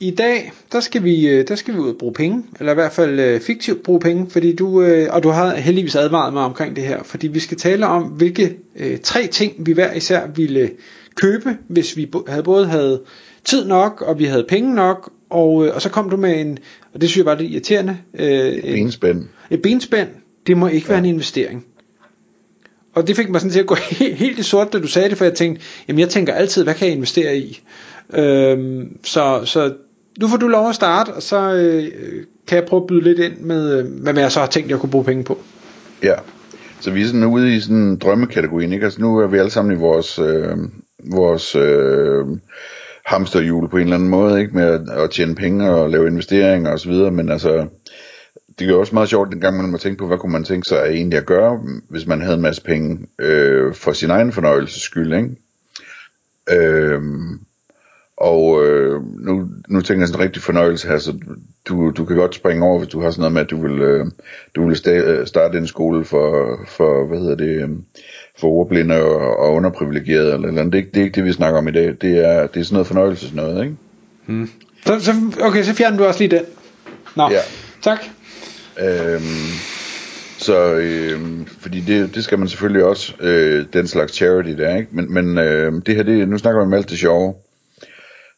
i dag, der skal vi, øh, der skal vi ud og bruge penge, eller i hvert fald øh, fiktivt bruge penge, fordi du, øh, og du har heldigvis advaret mig omkring det her, fordi vi skal tale om, hvilke øh, tre ting vi hver især ville købe, hvis vi havde både havde tid nok, og vi havde penge nok, og, øh, og så kom du med en, og det synes jeg var lidt irriterende. Øh, et benspænd. Et benspænd, det må ikke ja. være en investering. Og det fik mig sådan til at gå helt, helt i sort, da du sagde det, for jeg tænkte, jamen jeg tænker altid, hvad kan jeg investere i? Øhm, så, så nu får du lov at starte, og så øh, kan jeg prøve at byde lidt ind med, øh, hvad jeg så har tænkt, jeg kunne bruge penge på. Ja, så vi er sådan ude i sådan drømmekategorien, ikke? Altså nu er vi alle sammen i vores, øh, vores øh, hamsterhjul på en eller anden måde, ikke? Med at, at tjene penge og lave investeringer osv., men altså, det er jo også meget sjovt den gang, man må tænke på, hvad kunne man tænke sig egentlig at gøre, hvis man havde en masse penge øh, for sin egen fornøjelses skyld, ikke? Øh, og øh, nu, nu tænker jeg sådan en rigtig fornøjelse her, så du, du kan godt springe over, hvis du har sådan noget med, at du vil, øh, du vil sta- starte en skole for, for hvad hedder det, øh, for ordblinde og, og underprivilegerede, eller, eller det, er det er ikke det, vi snakker om i dag. Det er, det er sådan noget fornøjelses noget, ikke? Hmm. Så, så, okay, så fjerner du også lige den. Nå, ja. tak. Øhm, så øh, fordi det, det skal man selvfølgelig også, øh, den slags charity der, ikke? Men, men øh, det her, det, nu snakker vi om alt det sjove.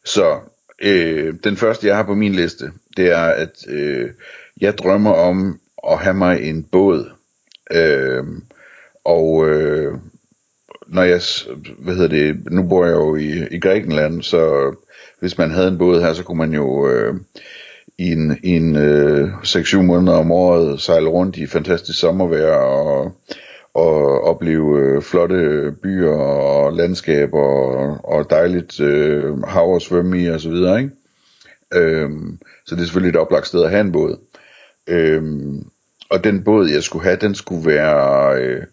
Så øh, den første, jeg har på min liste, det er, at øh, jeg drømmer om at have mig en båd. Øh, og øh, når jeg, hvad hedder det, nu bor jeg jo i, i Grækenland, så hvis man havde en båd her, så kunne man jo øh, i en, i en øh, 6-7 måneder om året sejle rundt i fantastisk sommervejr og og opleve øh, flotte byer og landskaber og, og dejligt øh, hav at svømme i osv. Ikke? Øhm, så det er selvfølgelig et oplagt sted at have en båd. Øhm, og den båd jeg skulle have, den skulle være øh,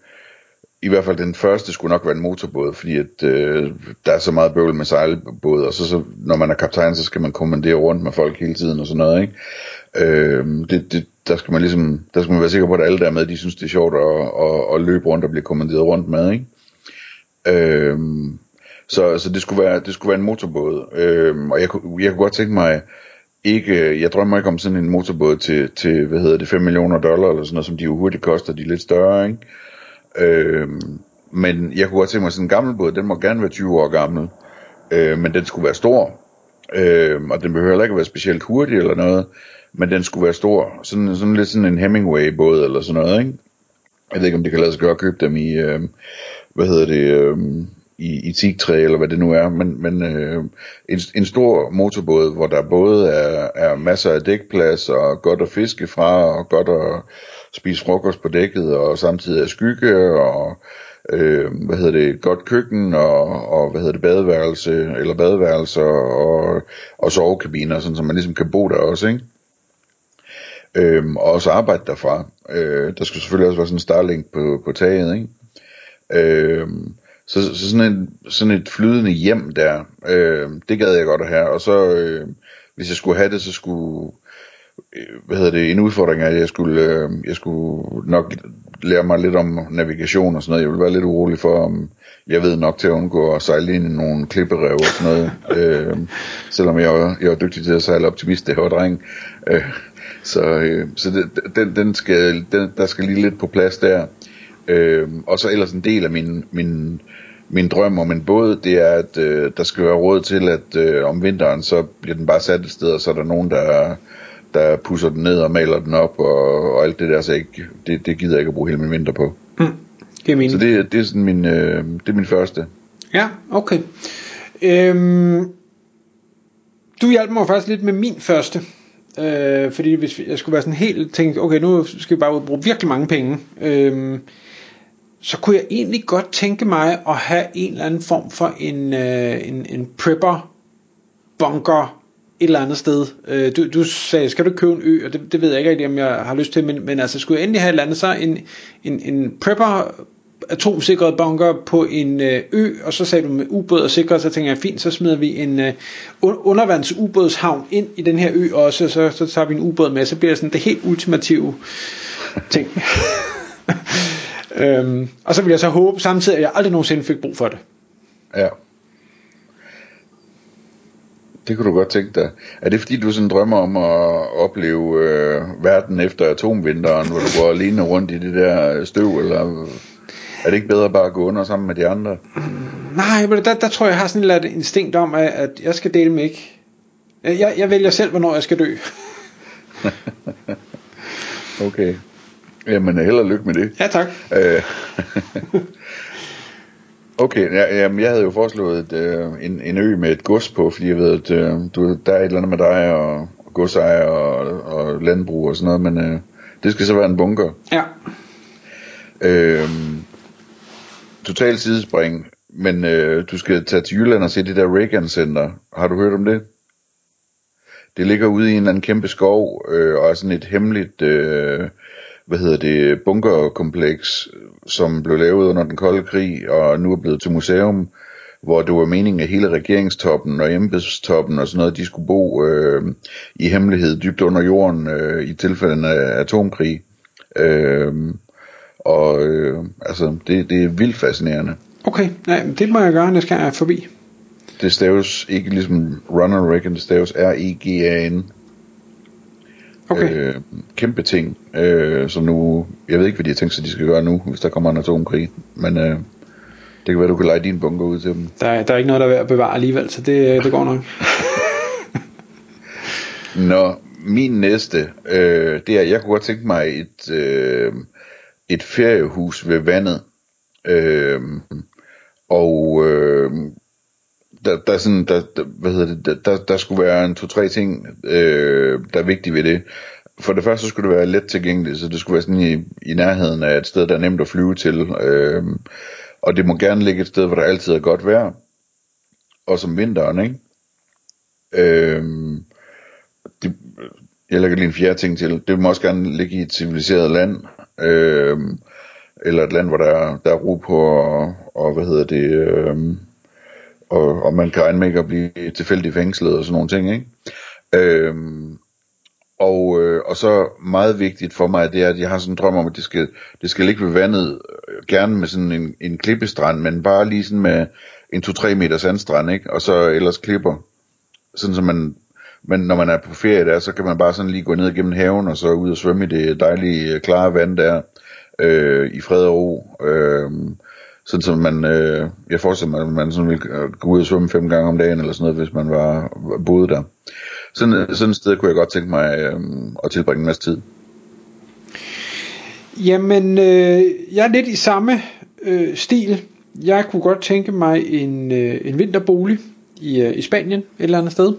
i hvert fald den første skulle nok være en motorbåd, fordi at, øh, der er så meget bøvl med sejlbåd, og så, så når man er kaptajn, så skal man kommandere rundt med folk hele tiden og sådan noget, ikke? Øh, det, det, der skal man ligesom, der skal man være sikker på, at alle der med, de synes det er sjovt at, at, at løbe rundt og blive kommanderet rundt med, ikke? Øhm, så, så det skulle være, det skulle være en motorbåd, Øhm, og jeg, jeg kunne godt tænke mig, ikke, jeg drømmer ikke om sådan en motorbåd til, til hvad hedder det, 5 millioner dollar eller sådan noget, som de jo hurtigt koster, de er lidt større, ikke? Øhm, men jeg kunne godt tænke mig sådan en gammel båd, den må gerne være 20 år gammel, øh, men den skulle være stor, øh, og den behøver heller ikke at være specielt hurtig eller noget, men den skulle være stor, sådan, sådan lidt sådan en Hemingway-båd eller sådan noget, ikke? Jeg ved ikke, om det kan lade sig gøre at købe dem i, øh, hvad hedder det, øh, i, i tigtræ eller hvad det nu er, men, men øh, en, en stor motorbåd, hvor der både er, er masser af dækplads, og godt at fiske fra, og godt at spise frokost på dækket, og samtidig er skygge, og øh, hvad hedder det, godt køkken, og, og hvad hedder det, badeværelse, eller badeværelser, og, og sovekabiner, sådan, så man ligesom kan bo der også, ikke? Øhm, og også arbejde derfra. Øh, der skulle selvfølgelig også være sådan en Starlink på, på taget, ikke? Øhm, så, så sådan, en, sådan et flydende hjem der, øh, det gad jeg godt at have. Og så, øh, hvis jeg skulle have det, så skulle, øh, hvad hedder det, en udfordring er, at jeg skulle, øh, jeg skulle nok lære mig lidt om navigation og sådan noget. Jeg ville være lidt urolig for, om jeg ved nok til at undgå at sejle ind i nogle klipperev og sådan noget. øh, selvom jeg, jeg er dygtig til at sejle optimist, det her dreng. Øh, så øh, så det, den, den skal, den, der skal lige lidt på plads der. Øh, og så ellers en del af min, min, min drøm om en båd, det er, at øh, der skal være råd til, at øh, om vinteren, så bliver den bare sat et sted, og så er der nogen, der, der pusser den ned og maler den op, og, og alt det der, så ikke, det, det gider jeg ikke at bruge hele min vinter på. Mm, det så det, det er sådan min, øh, det er min første. Ja, okay. Øhm, du hjalp mig faktisk lidt med min første. Øh, fordi hvis jeg skulle være sådan helt tænkt, okay, nu skal vi bare bruge virkelig mange penge. Øh, så kunne jeg egentlig godt tænke mig at have en eller anden form for en, øh, en, en prepper bunker et eller andet sted. Øh, du, du sagde, skal du købe en ø, og det, det ved jeg ikke rigtig, om jeg har lyst til, men, men altså, skulle jeg endelig have et eller andet, så en, en, en prepper atomsikret bunker på en øh, ø, og så sagde du med ubåd og sikret, så tænker jeg, fint, så smider vi en øh, ind i den her ø også, så, så tager vi en ubåd med, så bliver det sådan det helt ultimative ting. øhm, og så vil jeg så håbe samtidig, at jeg aldrig nogensinde fik brug for det. Ja. Det kunne du godt tænke dig. Er det fordi, du sådan drømmer om at opleve øh, verden efter atomvinteren, hvor du går alene rundt i det der støv, eller er det ikke bedre bare at gå under sammen med de andre? Nej, men der, der tror jeg, jeg har sådan et instinkt om, at, at jeg skal dele med ikke. Jeg, jeg vælger selv, hvornår jeg skal dø. okay. Jamen, held og lykke med det. Ja, tak. Øh, okay, ja, jamen, jeg havde jo foreslået et, øh, en, en ø med et gods på, fordi jeg ved, at øh, du, der er et eller andet med dig og, og godsejer og, og landbrug og sådan noget, men øh, det skal så være en bunker. Ja. Øh, total sidespring, men øh, du skal tage til Jylland og se det der Reagan Center. Har du hørt om det? Det ligger ude i en eller anden kæmpe skov, øh, og er sådan et hemmeligt, øh, hvad hedder det, bunkerkompleks, som blev lavet under den kolde krig, og nu er blevet til museum, hvor det var meningen, at hele regeringstoppen og embedstoppen og sådan noget, de skulle bo øh, i hemmelighed dybt under jorden øh, i tilfælde af atomkrig. Øh, og øh, altså, det, det er vildt fascinerende. Okay, nej, det må jeg gøre, det skal jeg forbi. Det staves ikke ligesom Ronald Reagan, det staves R-E-G-A-N. Okay. Øh, kæmpe ting, øh, som nu, jeg ved ikke, hvad de har tænkt sig, de skal gøre nu, hvis der kommer en atomkrig, men øh, det kan være, du kan lege din bunker ud til dem. Der, der er ikke noget, der er værd at bevare alligevel, så det, det går nok. Nå, min næste, øh, det er, jeg kunne godt tænke mig et, øh, et feriehus ved vandet. Øh, og øh, der, der, sådan, der, der, hvad hedder det, der, der skulle være en to-tre ting, øh, der er vigtige ved det. For det første så skulle det være let tilgængeligt, så det skulle være sådan i, i nærheden af et sted, der er nemt at flyve til. Øh, og det må gerne ligge et sted, hvor der altid er godt vejr. Og som vinteren, ikke? Øh, det, jeg lægger lige en fjerde ting til. Det må også gerne ligge i et civiliseret land. Øh, eller et land, hvor der, der er ro på, og, og hvad hedder det, øh, og, og man kan regne med ikke at blive tilfældig fængslet og sådan nogle ting, ikke? Øhm, og, øh, og så meget vigtigt for mig, det er, at jeg har sådan en drøm om, at det skal, det skal ligge ved vandet, øh, gerne med sådan en, en klippestrand, men bare lige sådan med en 2-3 meter sandstrand, ikke? Og så ellers klipper. Sådan som man, men når man er på ferie der, så kan man bare sådan lige gå ned gennem haven, og så ud og svømme i det dejlige, øh, klare vand der, øh, i fred og ro. Øh, sådan som man, øh, jeg forestiller mig, at man sådan ville øh, gå ud og svømme fem gange om dagen, eller sådan noget, hvis man var boede der. Sådan, øh, sådan et sted kunne jeg godt tænke mig øh, at tilbringe en masse tid. Jamen, øh, jeg er lidt i samme øh, stil. Jeg kunne godt tænke mig en, øh, en vinterbolig i, øh, i Spanien, et eller andet sted.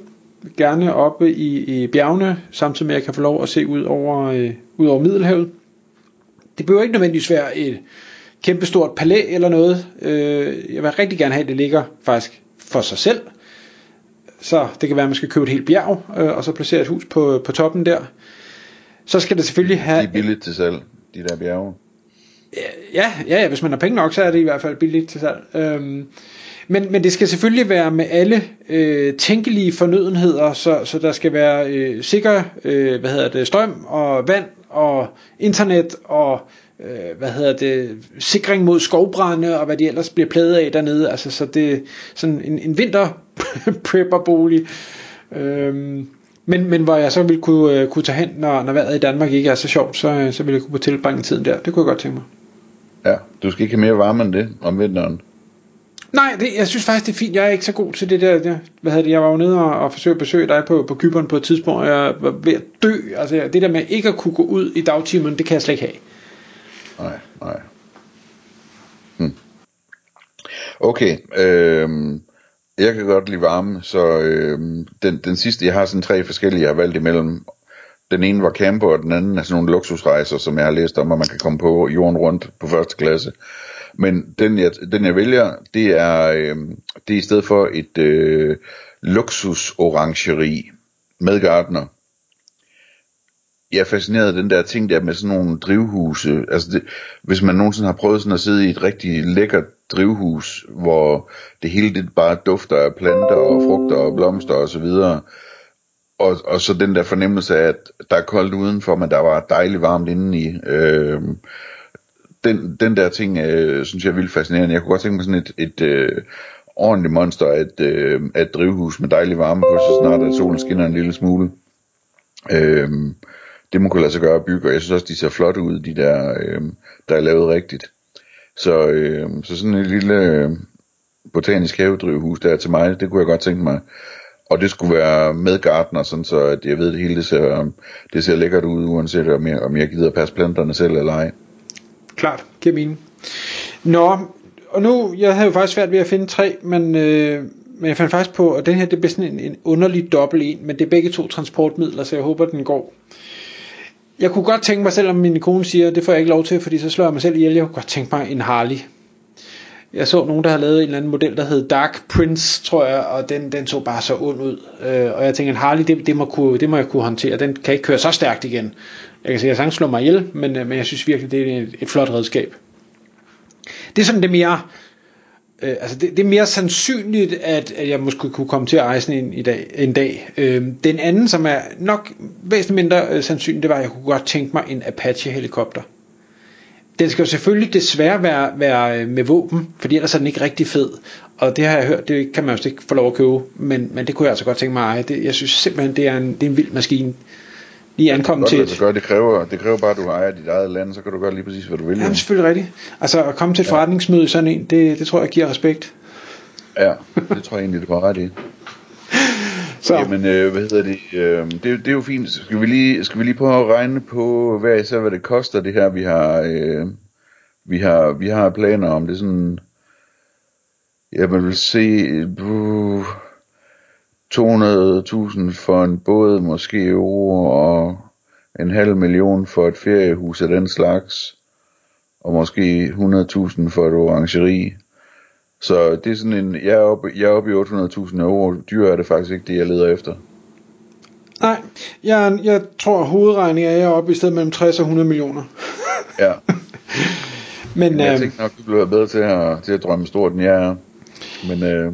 Gerne oppe i, i bjergene, samtidig med at jeg kan få lov at se ud over, øh, ud over Middelhavet. Det behøver ikke nødvendigvis være et kæmpestort palæ eller noget. Øh, jeg vil rigtig gerne have, at det ligger faktisk for sig selv. Så det kan være, at man skal købe et helt bjerg, øh, og så placere et hus på, på toppen der. Så skal det selvfølgelig have... De er billigt til salg, de der bjerge. Ja, ja, ja, hvis man har penge nok, så er det i hvert fald billigt til salg. Øhm, men, men det skal selvfølgelig være med alle øh, tænkelige fornødenheder, så, så der skal være øh, sikker øh, hvad hedder det, strøm og vand og internet og øh, hvad hedder det, sikring mod skovbrænde og hvad de ellers bliver pladet af dernede. Altså, så det er sådan en, en vinter prepperbolig. Øhm, men, men hvor jeg så ville kunne, øh, kunne tage hen, når, når vejret i Danmark ikke er så sjovt, så, så ville jeg kunne tilbringe tiden der. Det kunne jeg godt tænke mig. Ja, du skal ikke have mere varme end det om vinteren. Nej, det, jeg synes faktisk, det er fint. Jeg er ikke så god til det der. der hvad hedder det, jeg var jo nede og, og forsøgte at besøge dig på, på Kyberen på et tidspunkt, og jeg var ved at dø. Altså, det der med ikke at kunne gå ud i dagtimerne, det kan jeg slet ikke have. Nej, nej. Hm. Okay, øhm, jeg kan godt lide varme, så øhm, den, den sidste, jeg har sådan tre forskellige, jeg har valgt imellem. Den ene var camper, og den anden er sådan nogle luksusrejser, som jeg har læst om, at man kan komme på jorden rundt på første klasse. Men den jeg, den jeg vælger, det er, øh, det er i stedet for et øh, luksusorangeri. med gardener. Jeg er fascineret af den der ting der med sådan nogle drivhuse. Altså det, hvis man nogensinde har prøvet sådan at sidde i et rigtig lækkert drivhus, hvor det hele det bare dufter af planter og frugter og blomster og så videre, og, og så den der fornemmelse af, at der er koldt udenfor, men der var dejligt varmt indeni. Øh, den, den der ting, øh, synes jeg er vildt fascinerende. Jeg kunne godt tænke mig sådan et, et øh, ordentligt monster af et, øh, af et drivhus med dejlig varme på, så snart at solen skinner en lille smule. Øh, det må kunne lade sig gøre at bygge, og jeg synes også, de ser flotte ud, de der, øh, der er lavet rigtigt. Så, øh, så sådan et lille øh, botanisk havedrivhus der til mig, det kunne jeg godt tænke mig. Og det skulle være med gardener, sådan så at jeg ved, at det hele det ser, øhm, det ser lækkert ud, uanset om jeg, om jeg gider at passe planterne selv eller ej. Klart, giver mening. Nå, og nu, jeg havde jo faktisk svært ved at finde tre, men, øh, men jeg fandt faktisk på, at den her, det bliver sådan en, en underlig dobbelt en, men det er begge to transportmidler, så jeg håber, den går. Jeg kunne godt tænke mig, selvom min kone siger, det får jeg ikke lov til, fordi så slår jeg mig selv ihjel, jeg kunne godt tænke mig en Harley. Jeg så nogen, der havde lavet en eller anden model, der hed Dark Prince, tror jeg, og den, den så bare så ond ud. Øh, og jeg tænkte, en Harley, det, det, må kunne, det må jeg kunne håndtere. Den kan ikke køre så stærkt igen. Jeg kan sige, at jeg sagtens slår mig ihjel, men, øh, men jeg synes virkelig, det er et, et flot redskab. Det er sådan det mere, øh, altså det, det er mere sandsynligt, at, at jeg måske kunne komme til at eje sådan en, i dag, en dag. Øh, den anden, som er nok væsentligt mindre øh, sandsynligt, det var, at jeg kunne godt tænke mig en Apache helikopter. Den skal jo selvfølgelig desværre være, være øh, med våben, fordi ellers er den ikke rigtig fed. Og det har jeg hørt, det kan man jo ikke få lov at købe, men, men det kunne jeg altså godt tænke mig at eje. Det, jeg synes simpelthen, det er en, det er en vild maskine lige ankomme til et... Gøre. Det, kræver, det kræver bare, at du ejer dit eget land, så kan du gøre lige præcis, hvad du vil. Ja, selvfølgelig rigtigt. Altså at komme til et ja. forretningsmøde sådan en, det, det tror jeg giver respekt. Ja, det tror jeg egentlig, du har ret i. Så. Jamen, øh, hvad hedder det? Øh, det? Det er jo fint. Skal vi lige, skal vi lige prøve at regne på, hvad især, hvad det koster, det her, vi har, øh, vi har, vi har planer om. Det er sådan, jeg vil se, uh, 200.000 for en båd, måske euro, og en halv million for et feriehus af den slags, og måske 100.000 for et orangeri. Så det er sådan en, jeg er oppe, jeg er oppe i 800.000 euro. Dyr er det faktisk ikke det, jeg leder efter. Nej, jeg, jeg tror hovedregningen er jeg oppe i stedet mellem 60 og 100 millioner. ja. Men, jeg øh, tænker nok, du bliver bedre til at, til at drømme stort, end jeg er. Men øh,